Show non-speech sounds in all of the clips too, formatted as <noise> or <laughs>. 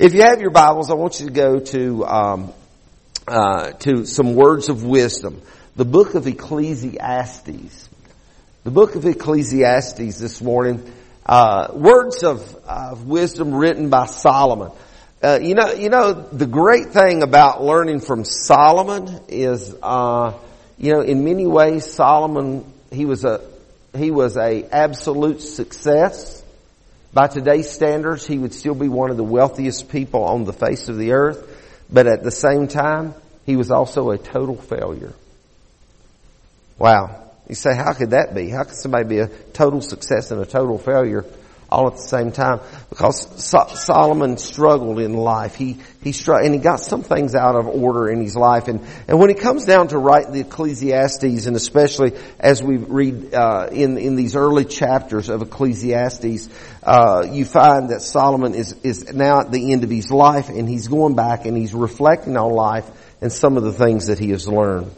If you have your Bibles, I want you to go to um, uh, to some words of wisdom. The book of Ecclesiastes. The book of Ecclesiastes this morning. Uh, words of, of wisdom written by Solomon. Uh, you know, you know, the great thing about learning from Solomon is, uh, you know, in many ways, Solomon he was a he was a absolute success. By today's standards, he would still be one of the wealthiest people on the face of the earth. But at the same time, he was also a total failure. Wow. You say, how could that be? How could somebody be a total success and a total failure? All at the same time because so- Solomon struggled in life. He, he struggled and he got some things out of order in his life. And, and when he comes down to write the Ecclesiastes and especially as we read, uh, in, in these early chapters of Ecclesiastes, uh, you find that Solomon is, is now at the end of his life and he's going back and he's reflecting on life and some of the things that he has learned.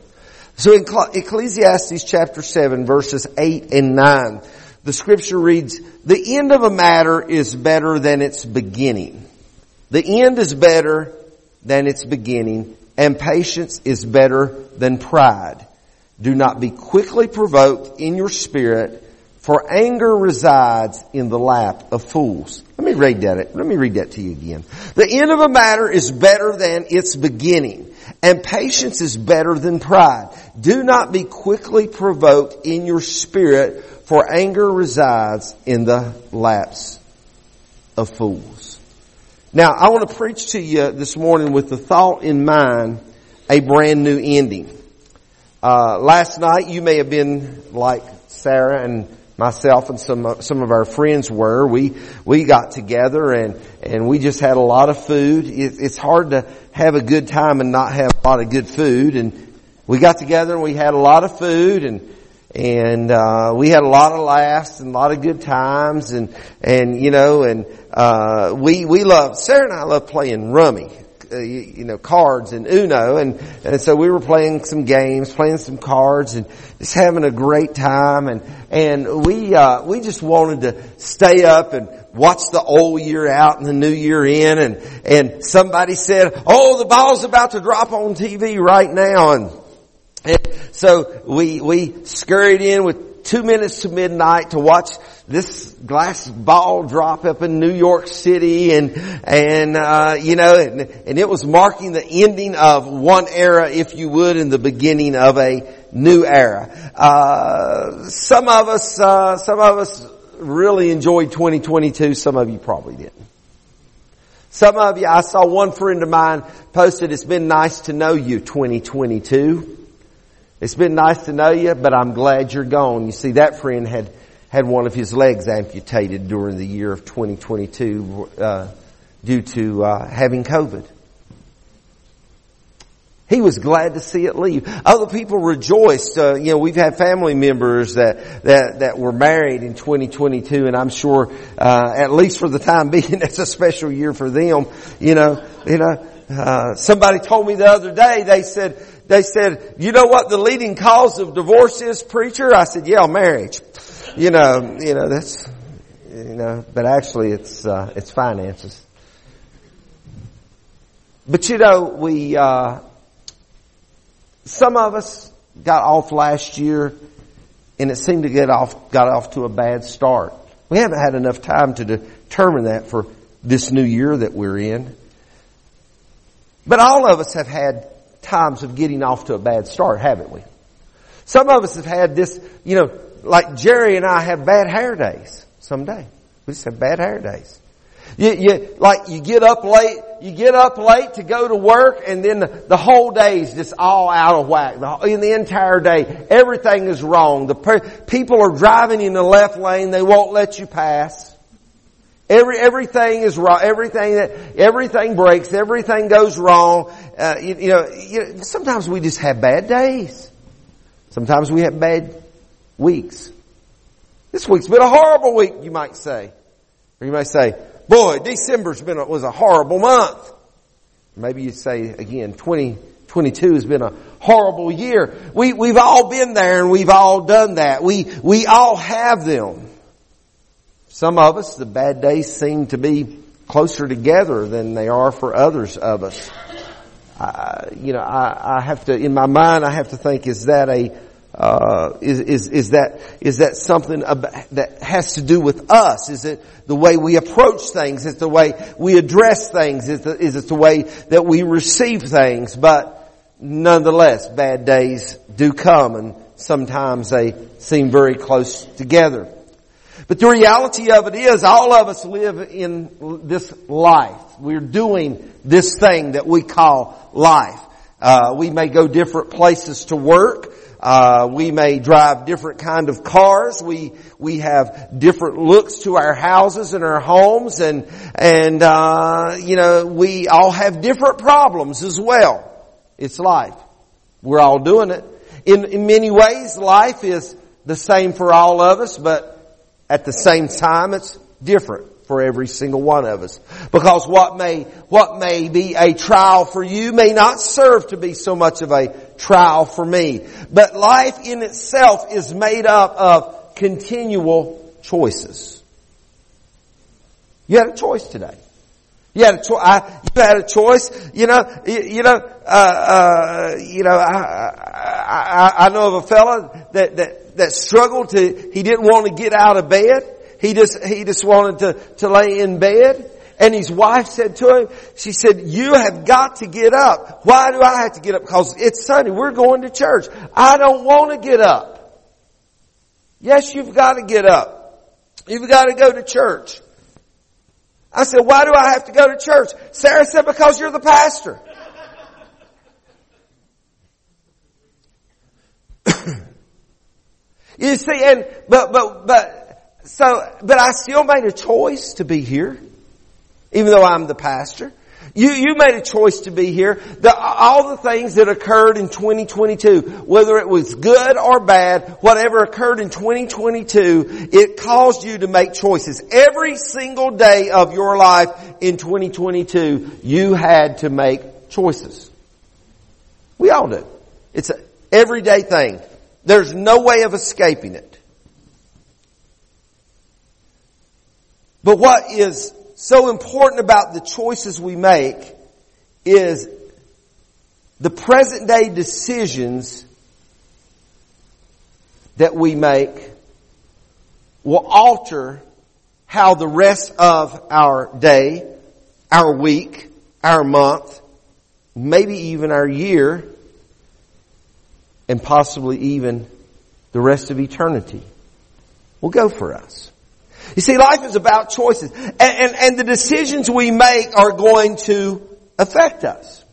So in Ecclesiastes chapter 7 verses 8 and 9, the scripture reads, the end of a matter is better than its beginning. The end is better than its beginning, and patience is better than pride. Do not be quickly provoked in your spirit, for anger resides in the lap of fools. Let me read that. Let me read that to you again. The end of a matter is better than its beginning, and patience is better than pride. Do not be quickly provoked in your spirit, for anger resides in the laps of fools. Now, I want to preach to you this morning with the thought in mind, a brand new ending. Uh, last night, you may have been like Sarah and myself and some some of our friends were. We we got together and and we just had a lot of food. It, it's hard to have a good time and not have a lot of good food. And we got together and we had a lot of food and and uh, we had a lot of laughs and a lot of good times and and you know and uh, we we love Sarah and I love playing rummy uh, you, know cards and Uno and and so we were playing some games playing some cards and just having a great time and and we uh, we just wanted to stay up and watch the old year out and the new year in and and somebody said oh the ball's about to drop on TV right now and and so we, we scurried in with two minutes to midnight to watch this glass ball drop up in New York City and, and, uh, you know, and, and it was marking the ending of one era, if you would, and the beginning of a new era. Uh, some of us, uh, some of us really enjoyed 2022. Some of you probably didn't. Some of you, I saw one friend of mine posted, it's been nice to know you 2022. It's been nice to know you, but I'm glad you're gone. You see, that friend had, had one of his legs amputated during the year of 2022 uh, due to uh, having COVID. He was glad to see it leave. Other people rejoiced. Uh, you know, we've had family members that that that were married in 2022, and I'm sure, uh, at least for the time <laughs> being, that's a special year for them. You know, you know. Uh, somebody told me the other day. They said they said, you know what the leading cause of divorce is, preacher? I said, yeah, marriage. You know, you know, that's, you know, but actually it's, uh, it's finances. But you know, we, uh, some of us got off last year and it seemed to get off, got off to a bad start. We haven't had enough time to determine that for this new year that we're in. But all of us have had times of getting off to a bad start, haven't we? Some of us have had this, you know, like Jerry and I have bad hair days someday. We just have bad hair days. You, you, like you get up late, you get up late to go to work and then the, the whole day is just all out of whack. The, in the entire day, everything is wrong. The per, people are driving in the left lane, they won't let you pass. Every, everything is wrong. Everything that, everything breaks. Everything goes wrong. Uh, you, you, know, you sometimes we just have bad days. Sometimes we have bad weeks. This week's been a horrible week, you might say. Or you might say, boy, December's been a, was a horrible month. Maybe you say again, 2022 has been a horrible year. We, we've all been there and we've all done that. We, we all have them. Some of us, the bad days seem to be closer together than they are for others of us. I, you know, I, I have to, in my mind, I have to think, is that a, uh, is, is, is that, is that something about, that has to do with us? Is it the way we approach things? Is it the way we address things? Is it, is it the way that we receive things? But nonetheless, bad days do come and sometimes they seem very close together. But the reality of it is all of us live in this life. We're doing this thing that we call life. Uh, we may go different places to work. Uh, we may drive different kind of cars. We we have different looks to our houses and our homes, and and uh, you know we all have different problems as well. It's life. We're all doing it. In in many ways, life is the same for all of us, but at the same time, it's different for every single one of us. Because what may, what may be a trial for you may not serve to be so much of a trial for me. But life in itself is made up of continual choices. You had a choice today. You had a choice. You had a choice. You know. You, you know. Uh, uh, you know. I, I, I know of a fellow that that that struggled to. He didn't want to get out of bed. He just, he just wanted to, to lay in bed. And his wife said to him, she said, you have got to get up. Why do I have to get up? Because it's Sunday. We're going to church. I don't want to get up. Yes, you've got to get up. You've got to go to church. I said, why do I have to go to church? Sarah said, because you're the pastor. You see, and, but, but, but, so, but I still made a choice to be here, even though I'm the pastor. You, you made a choice to be here. The, all the things that occurred in 2022, whether it was good or bad, whatever occurred in 2022, it caused you to make choices. Every single day of your life in 2022, you had to make choices. We all do. It's an everyday thing. There's no way of escaping it. But what is so important about the choices we make is the present day decisions that we make will alter how the rest of our day, our week, our month, maybe even our year, and possibly even the rest of eternity will go for us. You see, life is about choices. And, and, and the decisions we make are going to affect us.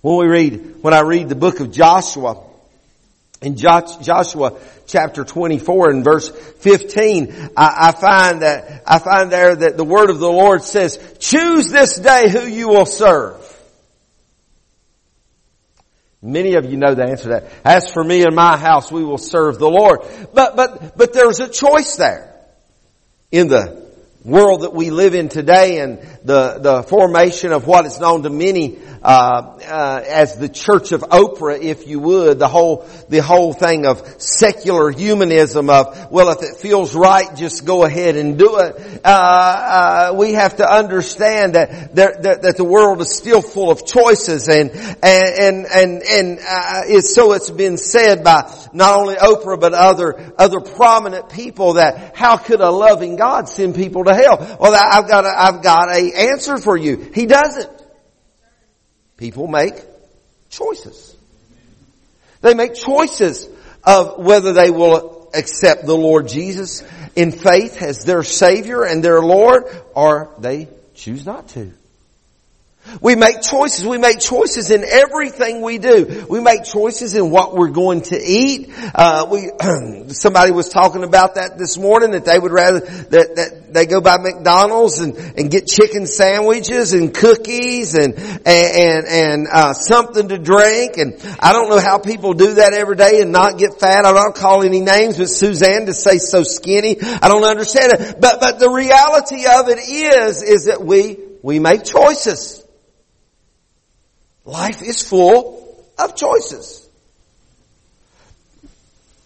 When we read, when I read the book of Joshua, in Joshua chapter 24 and verse 15, I, I, find that, I find there that the word of the Lord says, choose this day who you will serve. Many of you know the answer to that. As for me and my house, we will serve the Lord. But, but, but there's a choice there in the world that we live in today and the, the formation of what is known to many uh, uh, as the Church of Oprah, if you would, the whole the whole thing of secular humanism of well, if it feels right, just go ahead and do it. Uh, uh we have to understand that, that that the world is still full of choices, and and and and, and uh, it's, so it's been said by not only Oprah but other other prominent people that how could a loving God send people to hell? Well, I've got a, I've got a answer for you. He doesn't. People make choices. They make choices of whether they will accept the Lord Jesus in faith as their Savior and their Lord, or they choose not to. We make choices. We make choices in everything we do. We make choices in what we're going to eat. Uh, we <clears throat> somebody was talking about that this morning that they would rather that, that they go by McDonald's and, and get chicken sandwiches and cookies and and and, uh, something to drink. And I don't know how people do that every day and not get fat. I don't call any names, but Suzanne to say so skinny. I don't understand it. But but the reality of it is is that we we make choices. Life is full of choices.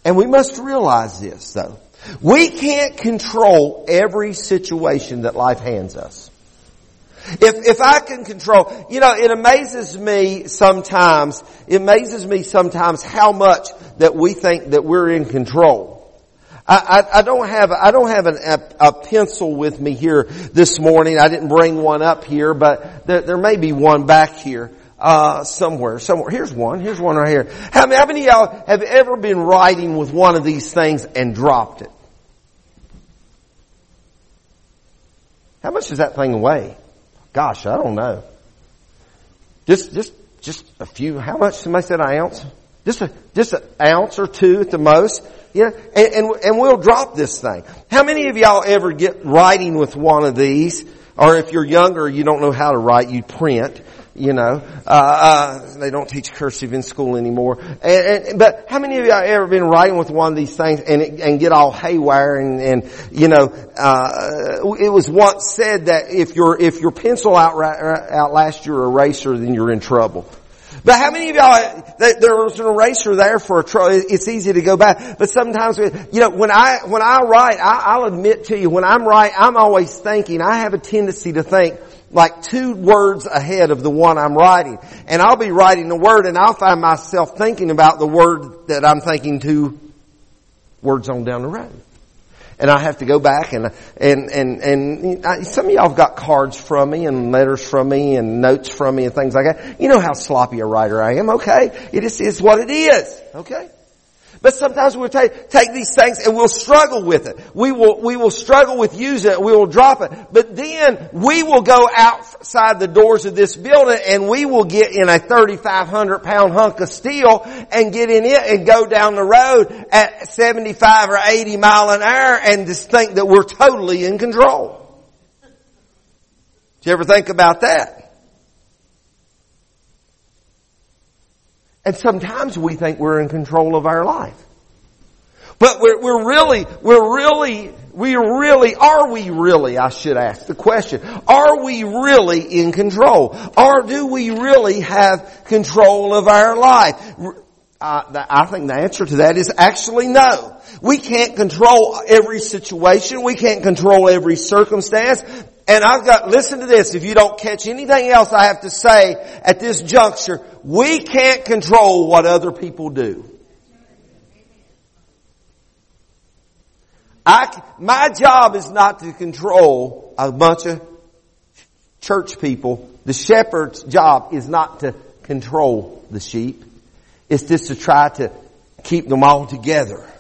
And we must realize this though. We can't control every situation that life hands us. If, if I can control, you know, it amazes me sometimes, it amazes me sometimes how much that we think that we're in control. I, I, I don't have, I don't have an, a, a, pencil with me here this morning. I didn't bring one up here, but there, there may be one back here. Uh, somewhere, somewhere. Here's one. Here's one right here. How many, of y'all have ever been writing with one of these things and dropped it? How much does that thing weigh? Gosh, I don't know. Just, just, just a few. How much? Somebody said an ounce. Just a, just an ounce or two at the most. Yeah, and, and, and we'll drop this thing. How many of y'all ever get writing with one of these? Or if you're younger, you don't know how to write, you print you know. Uh, uh, they don't teach cursive in school anymore. And, and, but how many of you have ever been writing with one of these things and and get all haywire and, and you know, uh, it was once said that if your if your pencil out, outlasts your eraser, then you're in trouble. But how many of y'all, there was an eraser there for a tro- it's easy to go back, but sometimes, you know, when I, when I write, I, I'll admit to you, when I'm writing, I'm always thinking, I have a tendency to think, like two words ahead of the one I'm writing. And I'll be writing the word and I'll find myself thinking about the word that I'm thinking two words on down the road. And I have to go back and, and, and, and I, some of y'all have got cards from me and letters from me and notes from me and things like that. You know how sloppy a writer I am, okay? It is, is what it is, okay? But sometimes we'll take, take these things and we'll struggle with it. We will, we will struggle with using it. We will drop it. But then we will go outside the doors of this building and we will get in a 3,500 pound hunk of steel and get in it and go down the road at 75 or 80 mile an hour and just think that we're totally in control. Do you ever think about that? And sometimes we think we're in control of our life. But we're, we're really, we're really, we really, are we really, I should ask the question, are we really in control? Or do we really have control of our life? Uh, I think the answer to that is actually no. We can't control every situation. We can't control every circumstance. And I've got, listen to this, if you don't catch anything else I have to say at this juncture, we can't control what other people do. I, my job is not to control a bunch of church people. The shepherd's job is not to control the sheep. It's just to try to keep them all together.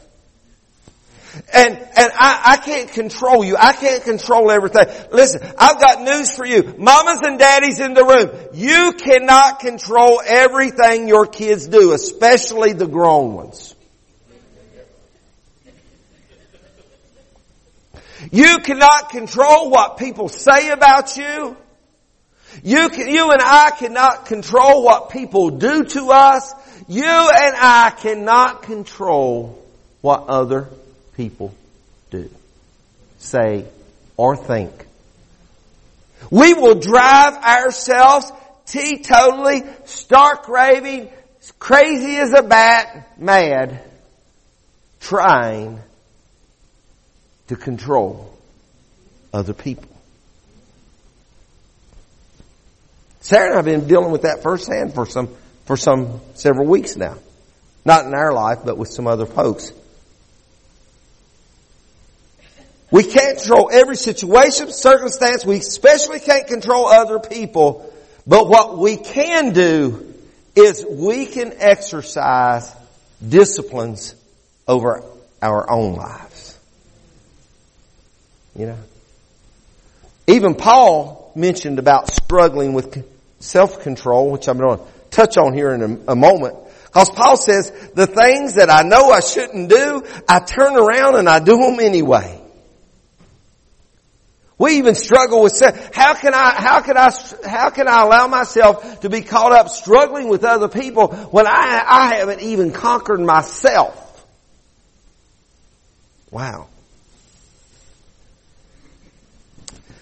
And, and I, I can't control you. I can't control everything. Listen, I've got news for you. Mamas and daddies in the room. You cannot control everything your kids do, especially the grown ones. You cannot control what people say about you. You can, you and I cannot control what people do to us. You and I cannot control what other people do, say, or think. We will drive ourselves teetotally, stark raving, crazy as a bat, mad, trying to control other people. Sarah and I have been dealing with that firsthand for some, for some several weeks now. Not in our life, but with some other folks. We can't control every situation, circumstance. We especially can't control other people. But what we can do is we can exercise disciplines over our own lives. You know? Even Paul mentioned about struggling with self-control, which I'm going to touch on here in a, moment. Because Paul says, the things that I know I shouldn't do, I turn around and I do them anyway. We even struggle with self. how can I how can I how can I allow myself to be caught up struggling with other people when I I haven't even conquered myself. Wow.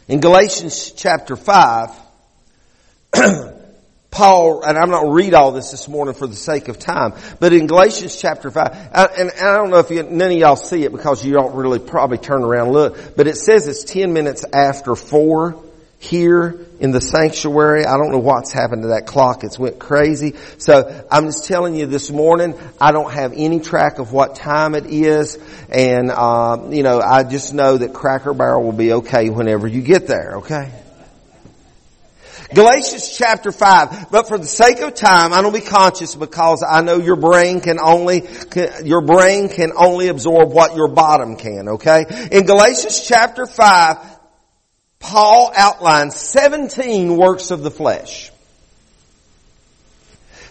In Galatians chapter 5 <clears throat> Paul and I'm not read all this this morning for the sake of time, but in Galatians chapter 5, uh, and, and I don't know if you, none of y'all see it because you don't really probably turn around and look, but it says it's 10 minutes after 4 here in the sanctuary. I don't know what's happened to that clock. It's went crazy. So I'm just telling you this morning, I don't have any track of what time it is. And, uh, you know, I just know that Cracker Barrel will be okay whenever you get there, okay? Galatians chapter 5. But for the sake of time, I don't be conscious because I know your brain can only, your brain can only absorb what your bottom can, okay? In Galatians chapter 5, Paul outlines 17 works of the flesh.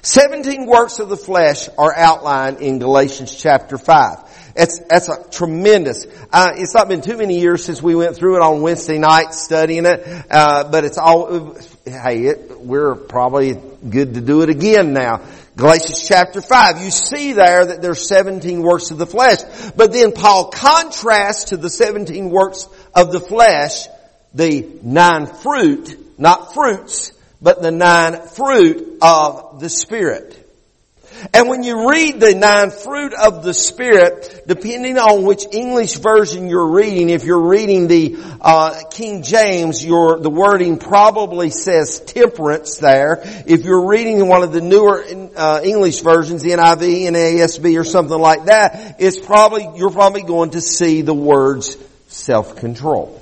17 works of the flesh are outlined in Galatians chapter 5. It's, that's a tremendous, uh, it's not been too many years since we went through it on Wednesday night studying it, uh, but it's all, hey, it, we're probably good to do it again now. Galatians chapter 5. You see there that there's 17 works of the flesh. But then Paul contrasts to the 17 works of the flesh the nine fruit, not fruits, but the nine fruit of the Spirit. And when you read the nine fruit of the Spirit, depending on which English version you're reading, if you're reading the uh, King James, your the wording probably says temperance there. If you're reading one of the newer uh, English versions, NIV, NASB, or something like that, it's probably you're probably going to see the words self-control.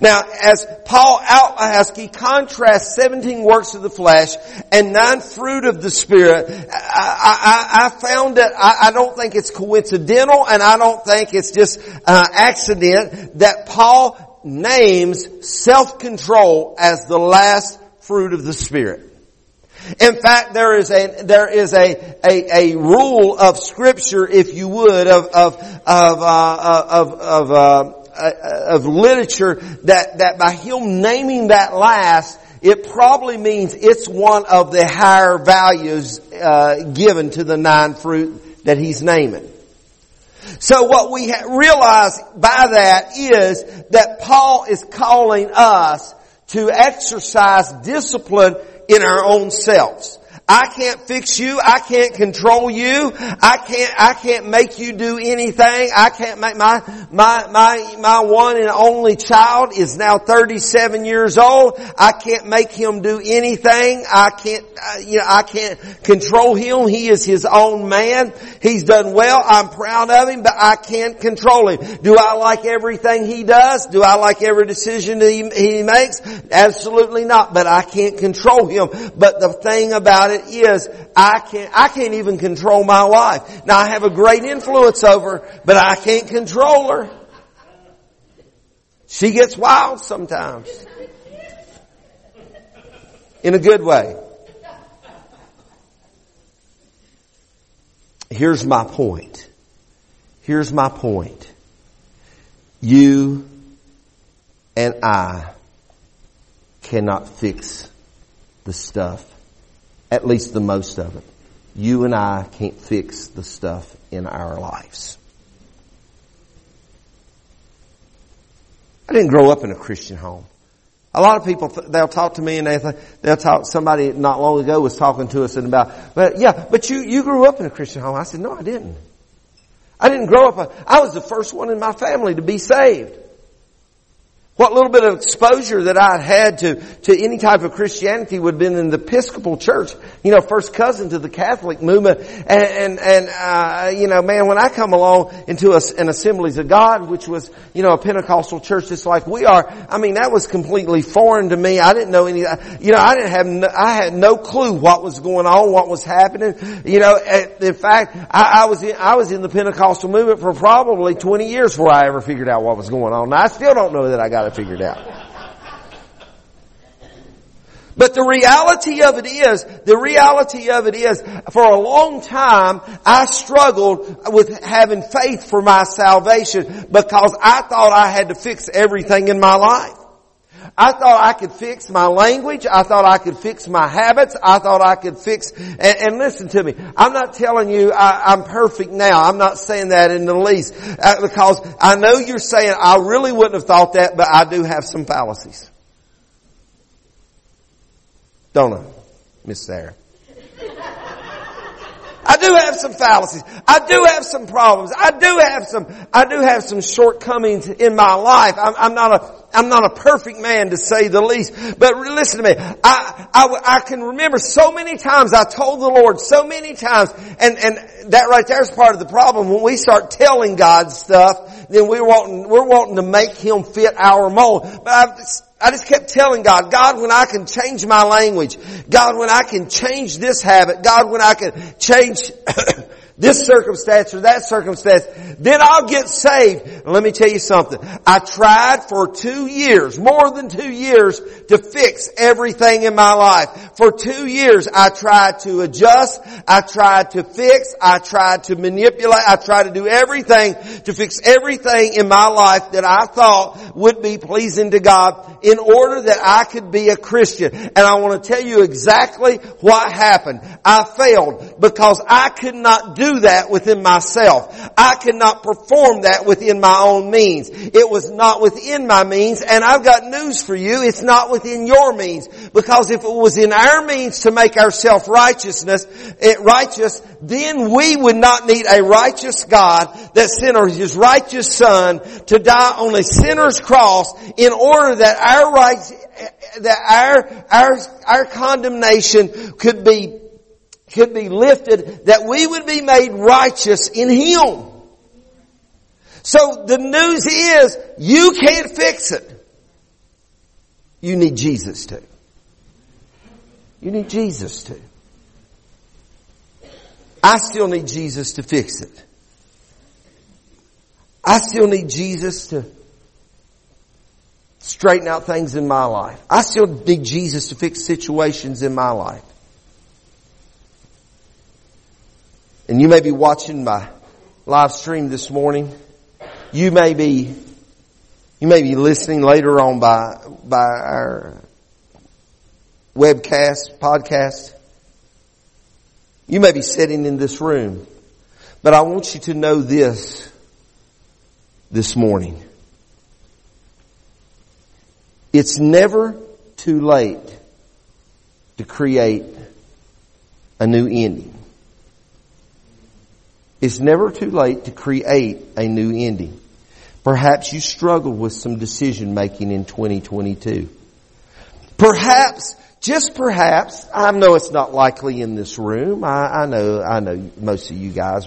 Now, as Paul outlines, he contrasts 17 works of the flesh and nine fruit of the Spirit. I, I, I found that I, I, don't think it's coincidental and I don't think it's just uh, accident that Paul names self-control as the last fruit of the Spirit. In fact, there is a there is a a, a rule of Scripture, if you would, of of of uh, of, of uh, of literature that, that by him naming that last, it probably means it's one of the higher values uh, given to the nine fruit that he's naming. So what we realize by that is that Paul is calling us to exercise discipline in our own selves. I can't fix you. I can't control you. I can't, I can't make you do anything. I can't make my, my, my, my one and only child is now 37 years old. I can't make him do anything. I can't, uh, you know, I can't control him. He is his own man. He's done well. I'm proud of him, but I can't control him. Do I like everything he does? Do I like every decision he, he makes? Absolutely not, but I can't control him. But the thing about it is I can't, I can't even control my wife. Now I have a great influence over her, but I can't control her. She gets wild sometimes. In a good way. Here's my point. Here's my point. You and I cannot fix the stuff at least the most of it. You and I can't fix the stuff in our lives. I didn't grow up in a Christian home. A lot of people, they'll talk to me and they, they'll talk, somebody not long ago was talking to us and about, but yeah, but you, you grew up in a Christian home. I said, no, I didn't. I didn't grow up, I was the first one in my family to be saved. What little bit of exposure that I had to, to any type of Christianity would have been in the Episcopal Church, you know, first cousin to the Catholic movement. And, and, and uh, you know, man, when I come along into a, an Assemblies of God, which was, you know, a Pentecostal church just like we are, I mean, that was completely foreign to me. I didn't know any, you know, I didn't have, no, I had no clue what was going on, what was happening. You know, in fact, I, I was in, I was in the Pentecostal movement for probably 20 years before I ever figured out what was going on. I still don't know that I got got it figured out. But the reality of it is, the reality of it is, for a long time, I struggled with having faith for my salvation because I thought I had to fix everything in my life. I thought I could fix my language. I thought I could fix my habits. I thought I could fix, and, and listen to me. I'm not telling you I, am perfect now. I'm not saying that in the least. Uh, because I know you're saying I really wouldn't have thought that, but I do have some fallacies. Don't I? Miss Sarah. I do have some fallacies. I do have some problems. I do have some, I do have some shortcomings in my life. I'm, I'm not a, I'm not a perfect man to say the least. But listen to me. I, I, I can remember so many times I told the Lord so many times, and, and that right there is part of the problem. When we start telling God stuff, then we're wanting, we're wanting to make Him fit our mold. But I've, I just kept telling God, God, when I can change my language, God, when I can change this habit, God, when I can change this circumstance or that circumstance, then I'll get saved. And let me tell you something. I tried for two years, more than two years, to fix everything in my life. For two years, I tried to adjust, I tried to fix, I tried to manipulate, I tried to do everything to fix everything in my life that I thought would be pleasing to God in order that I could be a Christian. And I want to tell you exactly what happened. I failed because I could not do that within myself. I cannot perform that within my own means. It was not within my means and I've got news for you. It's not within your means because if it was in our means to make our self-righteousness it righteous, then we would not need a righteous God that sent his righteous son to die on a sinner's cross in order that our right, that our, our, our condemnation could be could be lifted, that we would be made righteous in Him. So the news is, you can't fix it. You need Jesus to. You need Jesus to. I still need Jesus to fix it. I still need Jesus to straighten out things in my life. I still need Jesus to fix situations in my life. And you may be watching my live stream this morning. You may be, you may be listening later on by, by our webcast, podcast. You may be sitting in this room. But I want you to know this this morning. It's never too late to create a new ending. It's never too late to create a new ending. Perhaps you struggle with some decision making in 2022. Perhaps, just perhaps, I know it's not likely in this room. I, I know, I know most of you guys,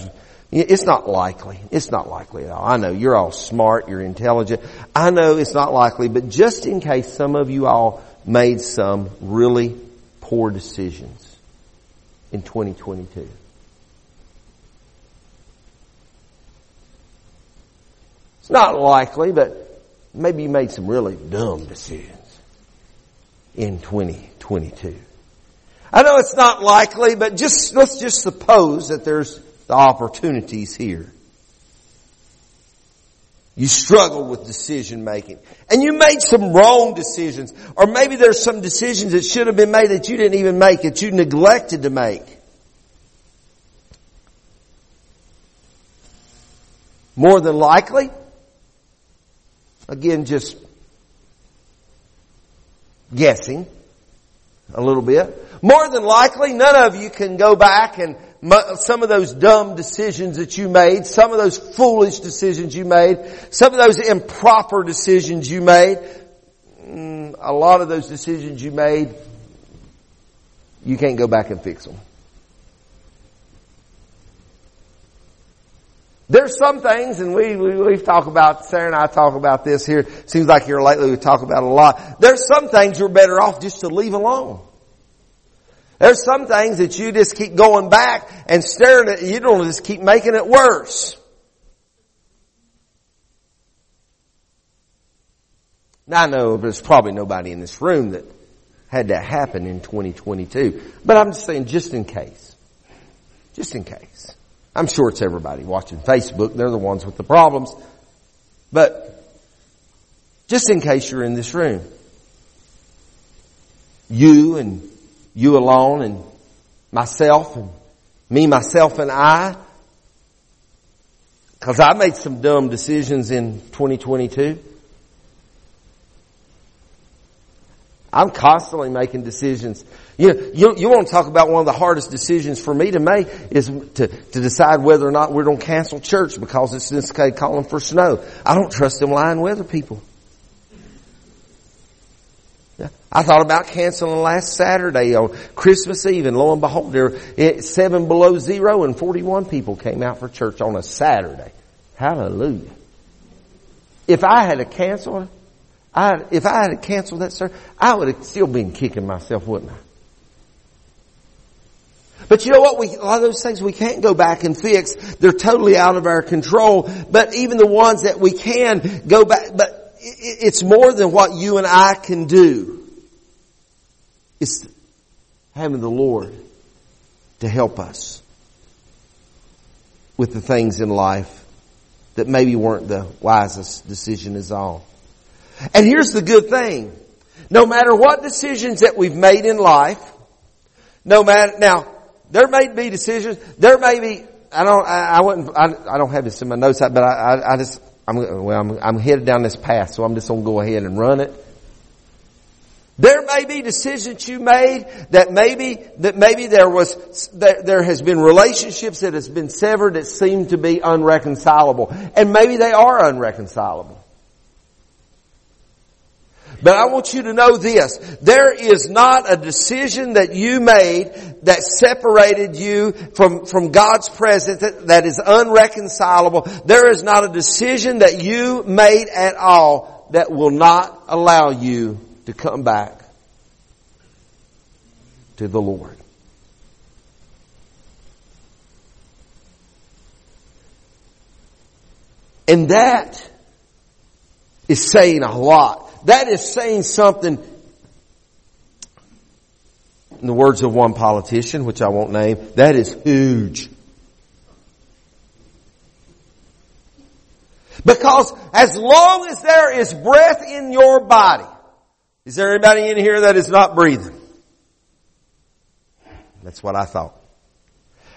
it's not likely. It's not likely at all. I know you're all smart, you're intelligent. I know it's not likely, but just in case some of you all made some really poor decisions in 2022. It's not likely, but maybe you made some really dumb decisions in 2022. I know it's not likely, but just, let's just suppose that there's the opportunities here. You struggle with decision making. And you made some wrong decisions. Or maybe there's some decisions that should have been made that you didn't even make, that you neglected to make. More than likely, Again, just guessing a little bit. More than likely, none of you can go back and some of those dumb decisions that you made, some of those foolish decisions you made, some of those improper decisions you made, mm, a lot of those decisions you made, you can't go back and fix them. There's some things, and we, we, we talk about, Sarah and I talk about this here, seems like here lately we talk about a lot. There's some things you're better off just to leave alone. There's some things that you just keep going back and staring at, you don't just keep making it worse. Now I know there's probably nobody in this room that had that happen in 2022, but I'm just saying just in case. Just in case. I'm sure it's everybody watching Facebook. They're the ones with the problems. But just in case you're in this room, you and you alone and myself and me, myself and I, because I made some dumb decisions in 2022. I'm constantly making decisions. You, you, you want to talk about one of the hardest decisions for me to make is to, to decide whether or not we're going to cancel church because it's this guy calling for snow. I don't trust them lying weather people. I thought about canceling last Saturday on Christmas Eve and lo and behold, there, it's seven below zero and 41 people came out for church on a Saturday. Hallelujah. If I had to cancel, I, if I had canceled that service, I would have still been kicking myself, wouldn't I? But you know what? We, a lot of those things we can't go back and fix. They're totally out of our control. But even the ones that we can go back, but it's more than what you and I can do. It's having the Lord to help us with the things in life that maybe weren't the wisest decision is all. And here's the good thing. No matter what decisions that we've made in life, no matter, now, there may be decisions, there may be, I don't, I, I wouldn't, I, I don't have this in my notes, but I, I, I just, I'm, well, I'm, I'm headed down this path, so I'm just gonna go ahead and run it. There may be decisions you made that maybe, that maybe there was, that there has been relationships that has been severed that seem to be unreconcilable. And maybe they are unreconcilable. But I want you to know this. There is not a decision that you made that separated you from, from God's presence that, that is unreconcilable. There is not a decision that you made at all that will not allow you to come back to the Lord. And that is saying a lot. That is saying something in the words of one politician, which I won't name, that is huge. Because as long as there is breath in your body, is there anybody in here that is not breathing? That's what I thought.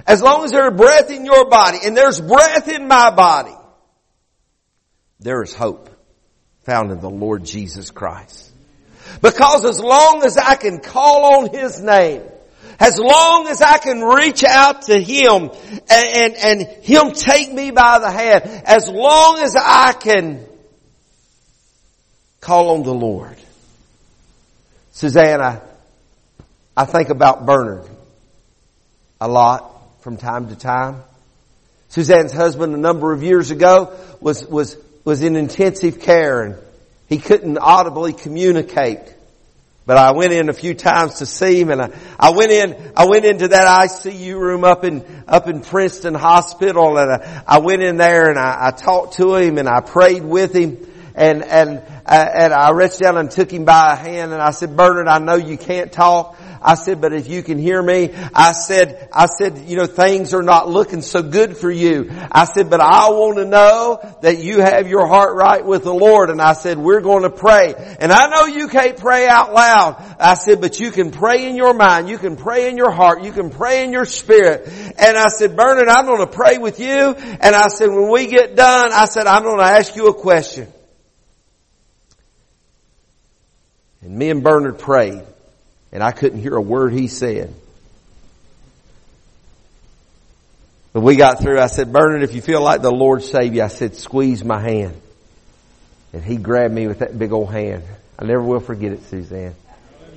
As long as there's breath in your body and there's breath in my body, there is hope found in the Lord Jesus Christ. Because as long as I can call on His name, as long as I can reach out to Him and, and, and Him take me by the hand, as long as I can call on the Lord, Susanna, I think about Bernard a lot from time to time. Suzanne's husband a number of years ago was, was, was in intensive care and he couldn't audibly communicate. But I went in a few times to see him and I, I went in, I went into that ICU room up in, up in Princeton Hospital and I, I went in there and I, I talked to him and I prayed with him and, and, uh, and I reached down and took him by a hand and I said, Bernard, I know you can't talk. I said, but if you can hear me, I said, I said, you know, things are not looking so good for you. I said, but I want to know that you have your heart right with the Lord. And I said, we're going to pray. And I know you can't pray out loud. I said, but you can pray in your mind. You can pray in your heart. You can pray in your spirit. And I said, Bernard, I'm going to pray with you. And I said, when we get done, I said, I'm going to ask you a question. And me and Bernard prayed, and I couldn't hear a word he said. But we got through. I said, Bernard, if you feel like the Lord saved you, I said, squeeze my hand. And he grabbed me with that big old hand. I never will forget it, Suzanne.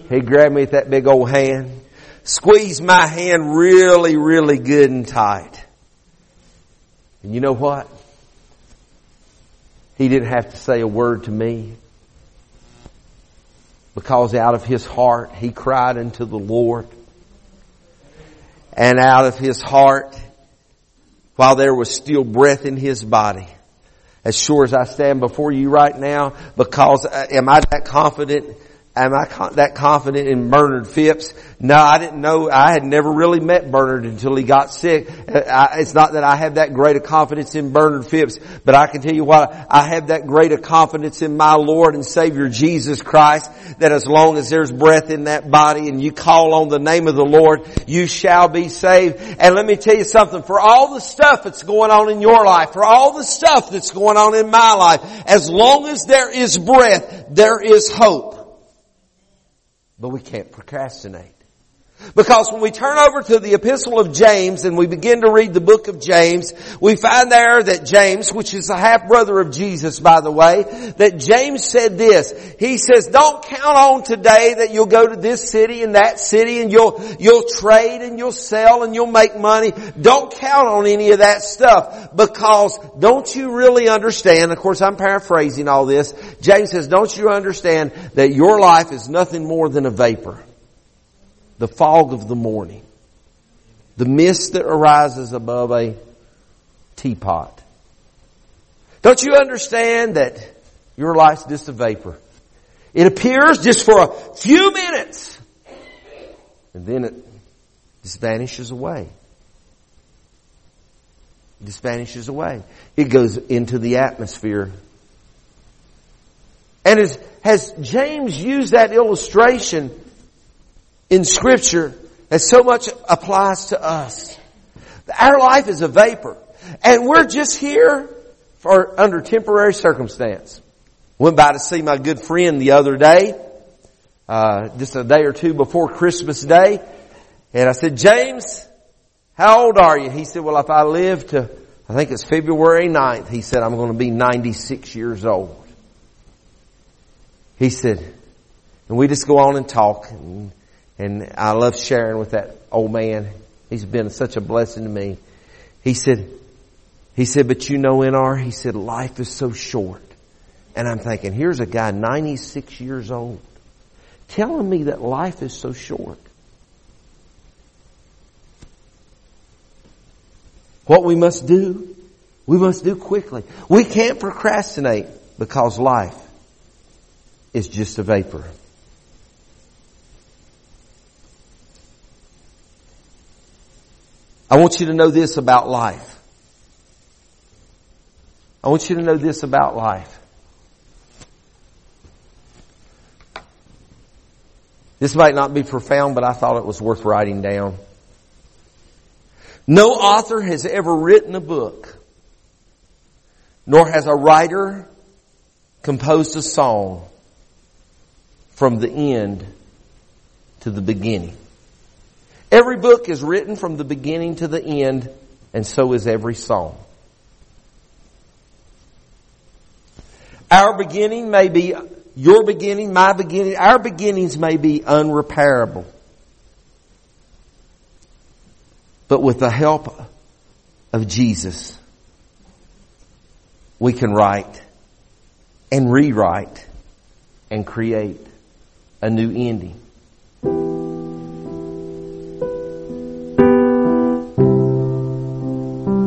He grabbed me with that big old hand, squeezed my hand really, really good and tight. And you know what? He didn't have to say a word to me because out of his heart he cried unto the Lord. And out of his heart, while there was still breath in his body, as sure as I stand before you right now, because uh, am I that confident Am I that confident in Bernard Phipps? No, I didn't know. I had never really met Bernard until he got sick. Uh, it's not that I have that great a confidence in Bernard Phipps, but I can tell you what, I have that great a confidence in my Lord and Savior Jesus Christ that as long as there's breath in that body and you call on the name of the Lord, you shall be saved. And let me tell you something, for all the stuff that's going on in your life, for all the stuff that's going on in my life, as long as there is breath, there is hope. But we can't procrastinate. Because when we turn over to the epistle of James and we begin to read the book of James, we find there that James, which is a half brother of Jesus by the way, that James said this. He says, don't count on today that you'll go to this city and that city and you'll, you'll trade and you'll sell and you'll make money. Don't count on any of that stuff because don't you really understand, of course I'm paraphrasing all this, James says, don't you understand that your life is nothing more than a vapor? The fog of the morning, the mist that arises above a teapot. Don't you understand that your life's just a vapor? It appears just for a few minutes and then it just vanishes away. It just vanishes away. It goes into the atmosphere. And as, has James used that illustration in scripture that so much applies to us. Our life is a vapor. And we're just here for under temporary circumstance. Went by to see my good friend the other day, uh, just a day or two before Christmas Day. And I said, James, how old are you? He said, well, if I live to, I think it's February 9th, he said, I'm going to be 96 years old. He said, and we just go on and talk. And and I love sharing with that old man. He's been such a blessing to me. He said, he said, but you know, NR, he said, life is so short. And I'm thinking, here's a guy 96 years old telling me that life is so short. What we must do, we must do quickly. We can't procrastinate because life is just a vapor. I want you to know this about life. I want you to know this about life. This might not be profound, but I thought it was worth writing down. No author has ever written a book, nor has a writer composed a song from the end to the beginning. Every book is written from the beginning to the end, and so is every song. Our beginning may be your beginning, my beginning, our beginnings may be unrepairable. But with the help of Jesus, we can write and rewrite and create a new ending.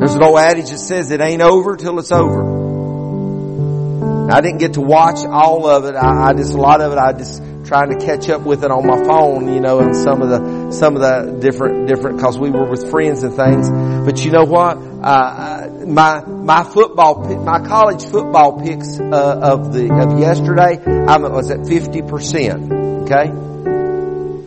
There's an old adage that says it ain't over till it's over. I didn't get to watch all of it. I, I just, a lot of it, I just trying to catch up with it on my phone, you know, and some of the, some of the different, different, cause we were with friends and things. But you know what? Uh, my, my football, my college football picks, uh, of the, of yesterday, I was at 50%. Okay?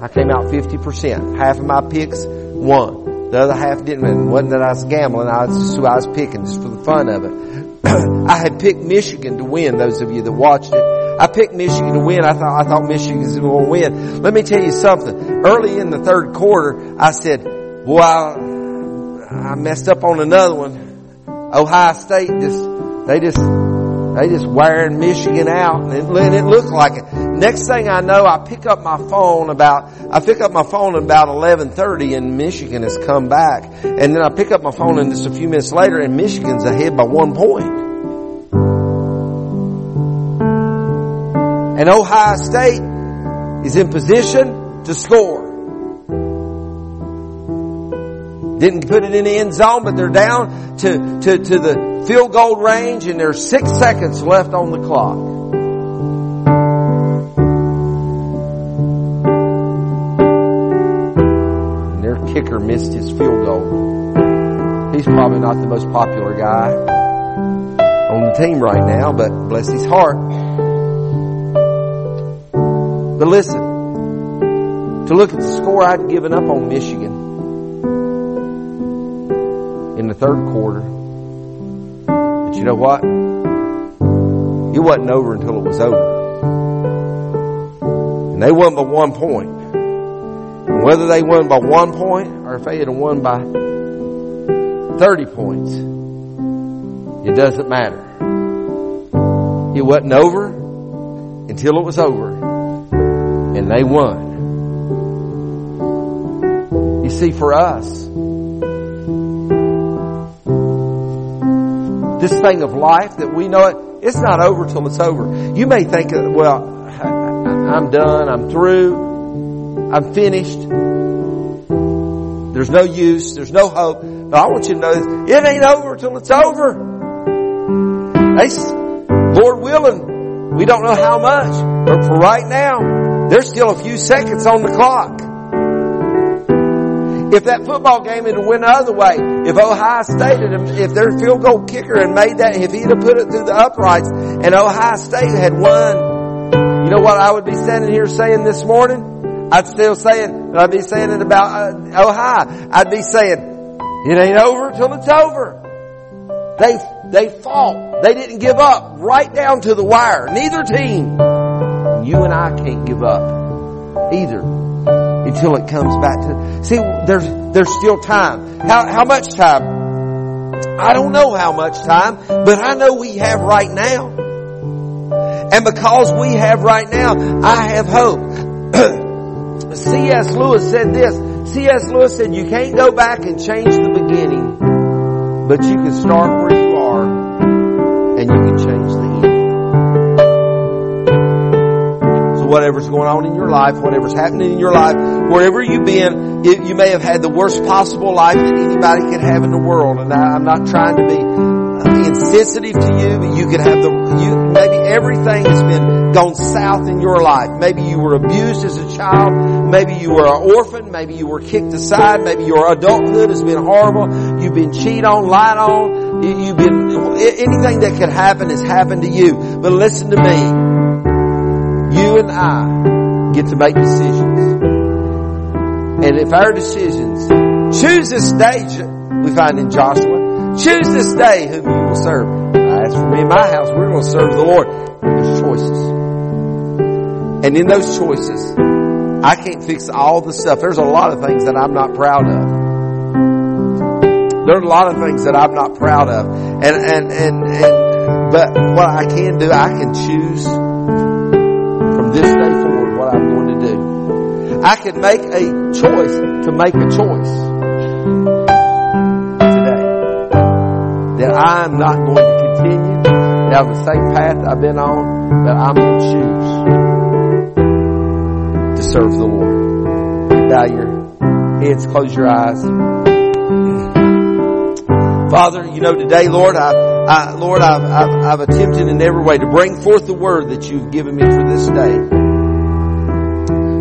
I came out 50%. Half of my picks won. The other half didn't. It wasn't that I was gambling. I was just I was picking just for the fun of it. <clears throat> I had picked Michigan to win. Those of you that watched it, I picked Michigan to win. I thought I thought Michigan was going to win. Let me tell you something. Early in the third quarter, I said, "Boy, I, I messed up on another one." Ohio State just they just they just wearing Michigan out, and it, it looked like it. Next thing I know, I pick up my phone about, I pick up my phone about 11.30 and Michigan has come back. And then I pick up my phone and just a few minutes later and Michigan's ahead by one point. And Ohio State is in position to score. Didn't put it in the end zone, but they're down to, to, to the field goal range and there's six seconds left on the clock. And their kicker missed his field goal. He's probably not the most popular guy on the team right now, but bless his heart. But listen, to look at the score I'd given up on Michigan third quarter. But you know what? It wasn't over until it was over. And they won by one point. And whether they won by one point or if they had won by 30 points, it doesn't matter. It wasn't over until it was over. And they won. You see, for us, this thing of life that we know it, it's not over till it's over. You may think, uh, well, <laughs> I'm done, I'm through, I'm finished. There's no use, there's no hope. But I want you to know this, it ain't over till it's over. Lord willing, we don't know how much, but for right now, there's still a few seconds on the clock. If that football game had went the other way, if Ohio State had, if their field goal kicker had made that, if he'd have put it through the uprights and Ohio State had won, you know what I would be standing here saying this morning? I'd still saying, I'd be saying it about uh, Ohio. I'd be saying, it ain't over till it's over. They, they fought. They didn't give up right down to the wire. Neither team. You and I can't give up either until it comes back to, see, there's, there's still time. How, how much time? I don't know how much time, but I know we have right now. And because we have right now, I have hope. <clears throat> C.S. Lewis said this. C.S. Lewis said, you can't go back and change the beginning, but you can start where you are and you can change the whatever's going on in your life, whatever's happening in your life, wherever you've been, you may have had the worst possible life that anybody could have in the world. And I, am not trying to be uh, insensitive to you, but you could have the, you, maybe everything has been gone south in your life. Maybe you were abused as a child. Maybe you were an orphan. Maybe you were kicked aside. Maybe your adulthood has been horrible. You've been cheated on, lied on. You've been, anything that could happen has happened to you. But listen to me you and I get to make decisions. And if our decisions, choose this day, we find in Joshua, choose this day whom you will serve. As for me and my house, we're going to serve the Lord. There's choices. And in those choices, I can't fix all the stuff. There's a lot of things that I'm not proud of. There are a lot of things that I'm not proud of. And, and, and, and, but what I can do, I can choose I can make a choice to make a choice today that I'm not going to continue down the same path I've been on, that I'm going to choose to serve the Lord. bow your heads, close your eyes. Father, you know today, Lord, I, I Lord, I've, I've, I've attempted in every way to bring forth the word that you've given me for this day.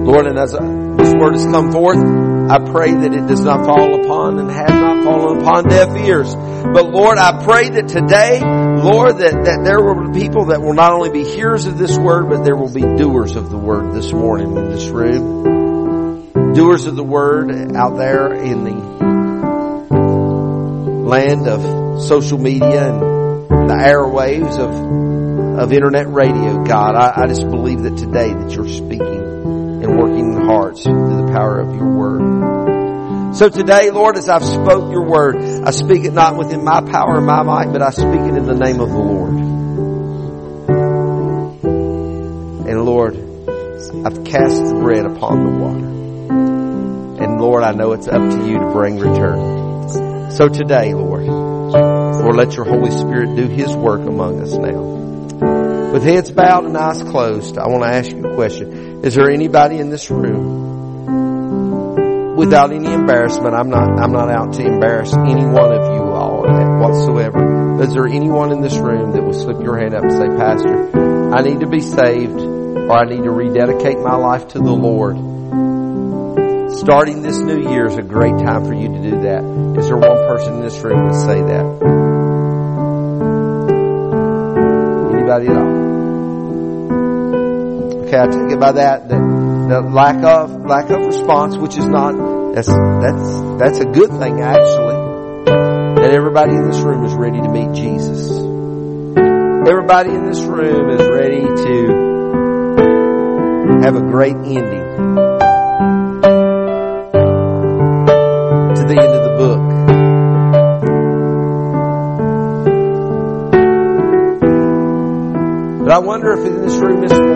Lord, and as this word has come forth, I pray that it does not fall upon and has not fallen upon deaf ears. But Lord, I pray that today, Lord, that, that there will be people that will not only be hearers of this word, but there will be doers of the word this morning in this room. Doers of the word out there in the land of social media and the airwaves of, of internet radio, God. I, I just believe that today that you're speaking and working hearts through the power of your word. So today, Lord, as I've spoke your word, I speak it not within my power and my might, but I speak it in the name of the Lord. And Lord, I've cast the bread upon the water. And Lord, I know it's up to you to bring return. So today, Lord, Lord, let your Holy Spirit do His work among us now. With heads bowed and eyes closed, I want to ask you a question. Is there anybody in this room without any embarrassment? I'm not, I'm not out to embarrass any one of you all whatsoever. Is there anyone in this room that will slip your hand up and say, Pastor, I need to be saved or I need to rededicate my life to the Lord? starting this new year is a great time for you to do that. Is there one person in this room that say that? Anybody at all? Okay, I take it by that that the lack of lack of response, which is not that's that's that's a good thing actually. That everybody in this room is ready to meet Jesus. Everybody in this room is ready to have a great ending to the end of the book. But I wonder if in this room this morning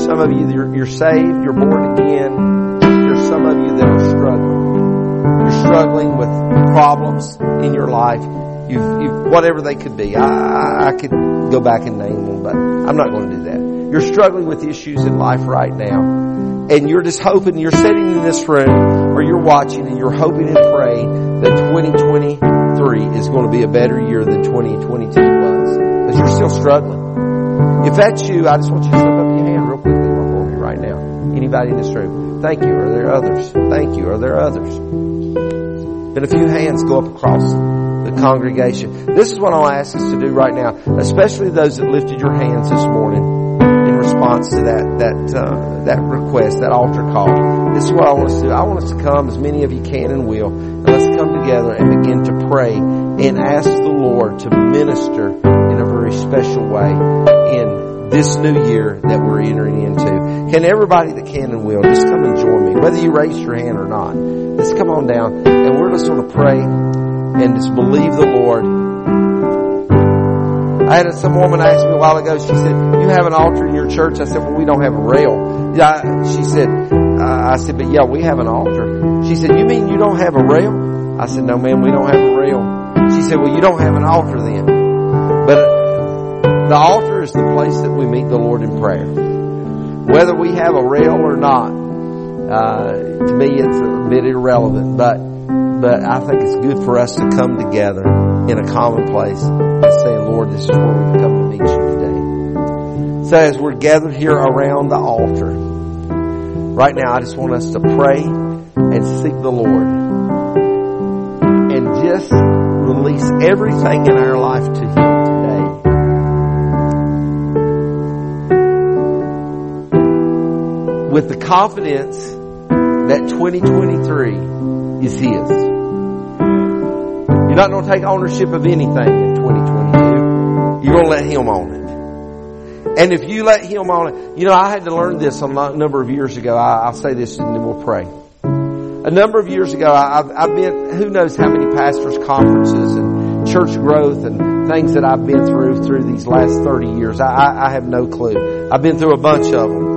there's some of you, you're, you're saved, you're born again, there's some of you that are struggling. You're struggling with problems in your life. You've, you've, whatever they could be. I, I could go back and name them, but I'm not going to do that. You're struggling with issues in life right now. And you're just hoping, you're sitting in this room or you're watching and you're hoping and praying that 2023 is going to be a better year than 2022 was. Because you're still struggling. If that's you, I just want you to up right now. Anybody in this room? Thank you. Are there others? Thank you. Are there others? Then a few hands go up across the congregation. This is what I'll ask us to do right now, especially those that lifted your hands this morning in response to that that uh, that request, that altar call. This is what I want us to do. I want us to come, as many of you can and will, and let's come together and begin to pray and ask the Lord to minister in a very special way in this new year that we're entering into. Can everybody that can and will just come and join me, whether you raise your hand or not? Just come on down, and we're just going to pray and just believe the Lord I had some woman ask me a while ago, she said, you have an altar in your church? I said, well, we don't have a rail. Yeah, she said, uh, I said, but yeah, we have an altar. She said, you mean you don't have a rail? I said, no ma'am, we don't have a rail. She said, well, you don't have an altar then. But the altar is the place that we meet the Lord in prayer. Whether we have a rail or not, uh, to me it's a bit irrelevant, but, but I think it's good for us to come together in a common place and say, Lord, this is where we've come to meet you today. So as we're gathered here around the altar, right now I just want us to pray and seek the Lord and just release everything in our life to Him With the confidence that 2023 is His. You're not going to take ownership of anything in 2022. You're going to let Him own it. And if you let Him own it, you know, I had to learn this a number of years ago. I, will say this and then we'll pray. A number of years ago, I've, I've been, who knows how many pastors' conferences and church growth and things that I've been through through these last 30 years. I, I have no clue. I've been through a bunch of them.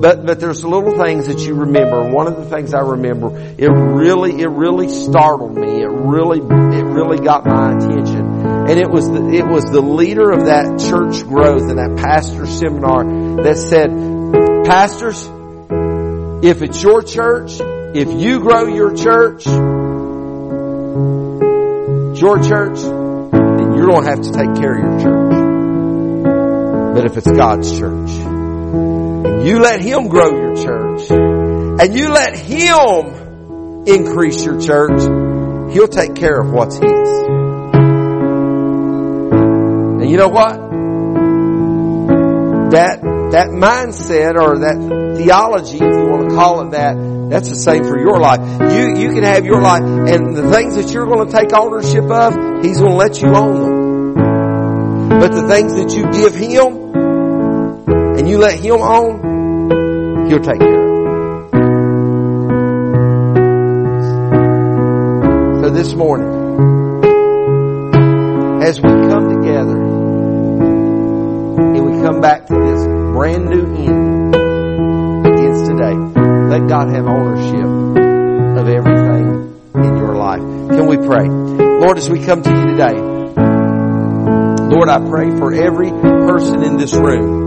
But, but there's little things that you remember. One of the things I remember, it really, it really startled me. It really, it really got my attention and it was the, it was the leader of that church growth and that pastor seminar that said, pastors, if it's your church, if you grow your church, your church, then you don't have to take care of your church. But if it's God's church, and you let Him grow your church, and you let Him increase your church, He'll take care of what's His. And you know what? That, that mindset or that theology, if you want to call it that, that's the same for your life. You, you can have your life and the things that you're going to take ownership of, He's going to let you own them. But the things that you give Him and you let Him own, He'll take care of. So this morning, as we come together and we come back to this brand new end against today, let God have ownership of everything in your life. Can we pray? Lord, as we come to you today, Lord, I pray for every person in this room.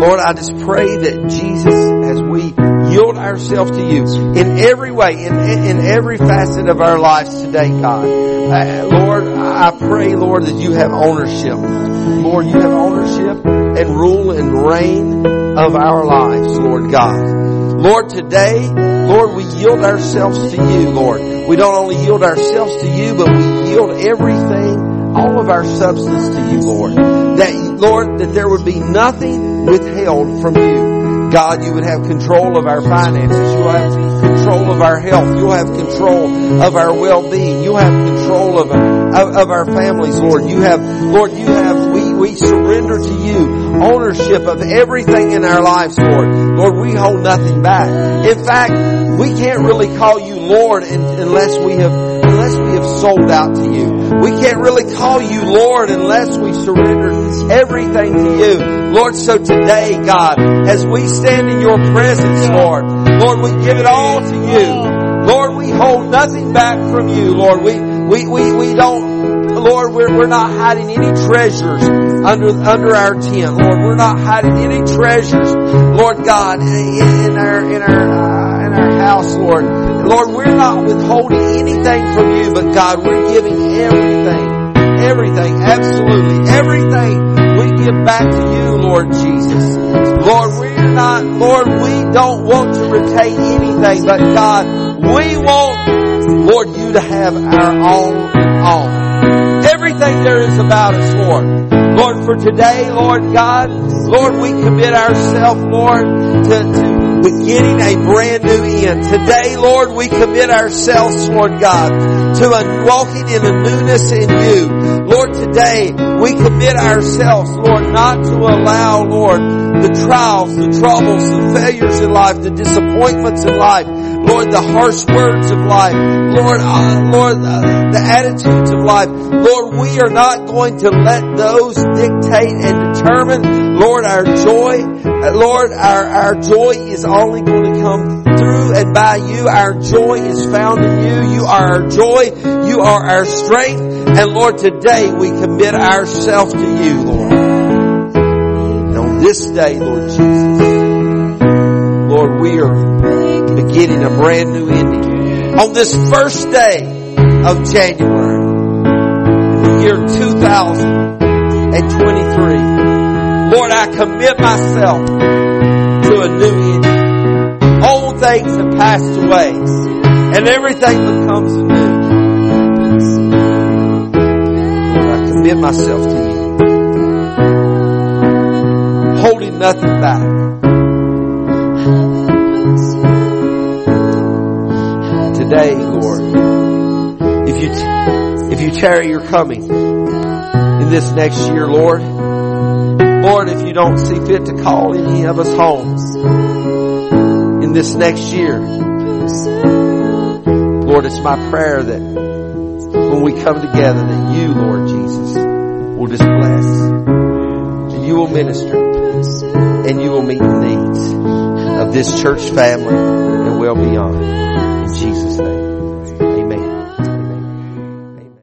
Lord, I just pray that Jesus, as we yield ourselves to you in every way, in, in every facet of our lives today, God. Uh, Lord, I pray, Lord, that you have ownership. Lord, you have ownership and rule and reign of our lives, Lord God. Lord, today, Lord, we yield ourselves to you, Lord. We don't only yield ourselves to you, but we yield everything, all of our substance to you, Lord. That, Lord, that there would be nothing withheld from you. God, you would have control of our finances. You'll have control of our health. You'll have control of our well-being. You'll have control of, of, of our families, Lord. You have, Lord, you have, we, we surrender to you ownership of everything in our lives, Lord. Lord, we hold nothing back. In fact, we can't really call you Lord unless we have, unless we have sold out to you. We can't really call you Lord unless we surrender everything to you. Lord, so today, God, as we stand in your presence, Lord, Lord, we give it all to you. Lord, we hold nothing back from you, Lord. We, we, we, we don't, Lord, we're, we're not hiding any treasures under, under our tent. Lord, we're not hiding any treasures, Lord God, in our, in our, uh, in our house, Lord. Lord, we're not withholding anything from you, but God, we're giving everything, everything, absolutely everything we give back to you, Lord Jesus. Lord, we're not, Lord, we don't want to retain anything, but God, we want, Lord, you to have our all all. Everything there is about us, Lord. Lord, for today, Lord God, Lord, we commit ourselves, Lord, to, to beginning a brand new end. Today, Lord, we commit ourselves, Lord God, to walking in a newness in you. Lord, today we commit ourselves, Lord, not to allow, Lord, the trials, the troubles, the failures in life, the disappointments in life, Lord, the harsh words of life, Lord, uh, Lord, uh, the attitudes of life, Lord, we are not going to let those dictate and determine, Lord, our joy. Uh, Lord, our, our joy is only going to come through and by you. Our joy is found in you. You are our joy. You are our strength. And Lord, today we commit ourselves to you, Lord. And on this day, Lord Jesus, Lord, we are beginning a brand new ending. On this first day of January, the year 2023, Lord, I commit myself to a new ending. Old things have passed away and everything becomes new. Lord, I commit myself to you. Holding nothing back. Today, Lord, if you, if you tarry your coming in this next year, Lord, Lord, if you don't see fit to call any of us home in this next year, Lord, it's my prayer that when we come together that you, Lord Jesus, will just bless you will minister and you will meet the needs of this church family and well beyond. In Jesus' name.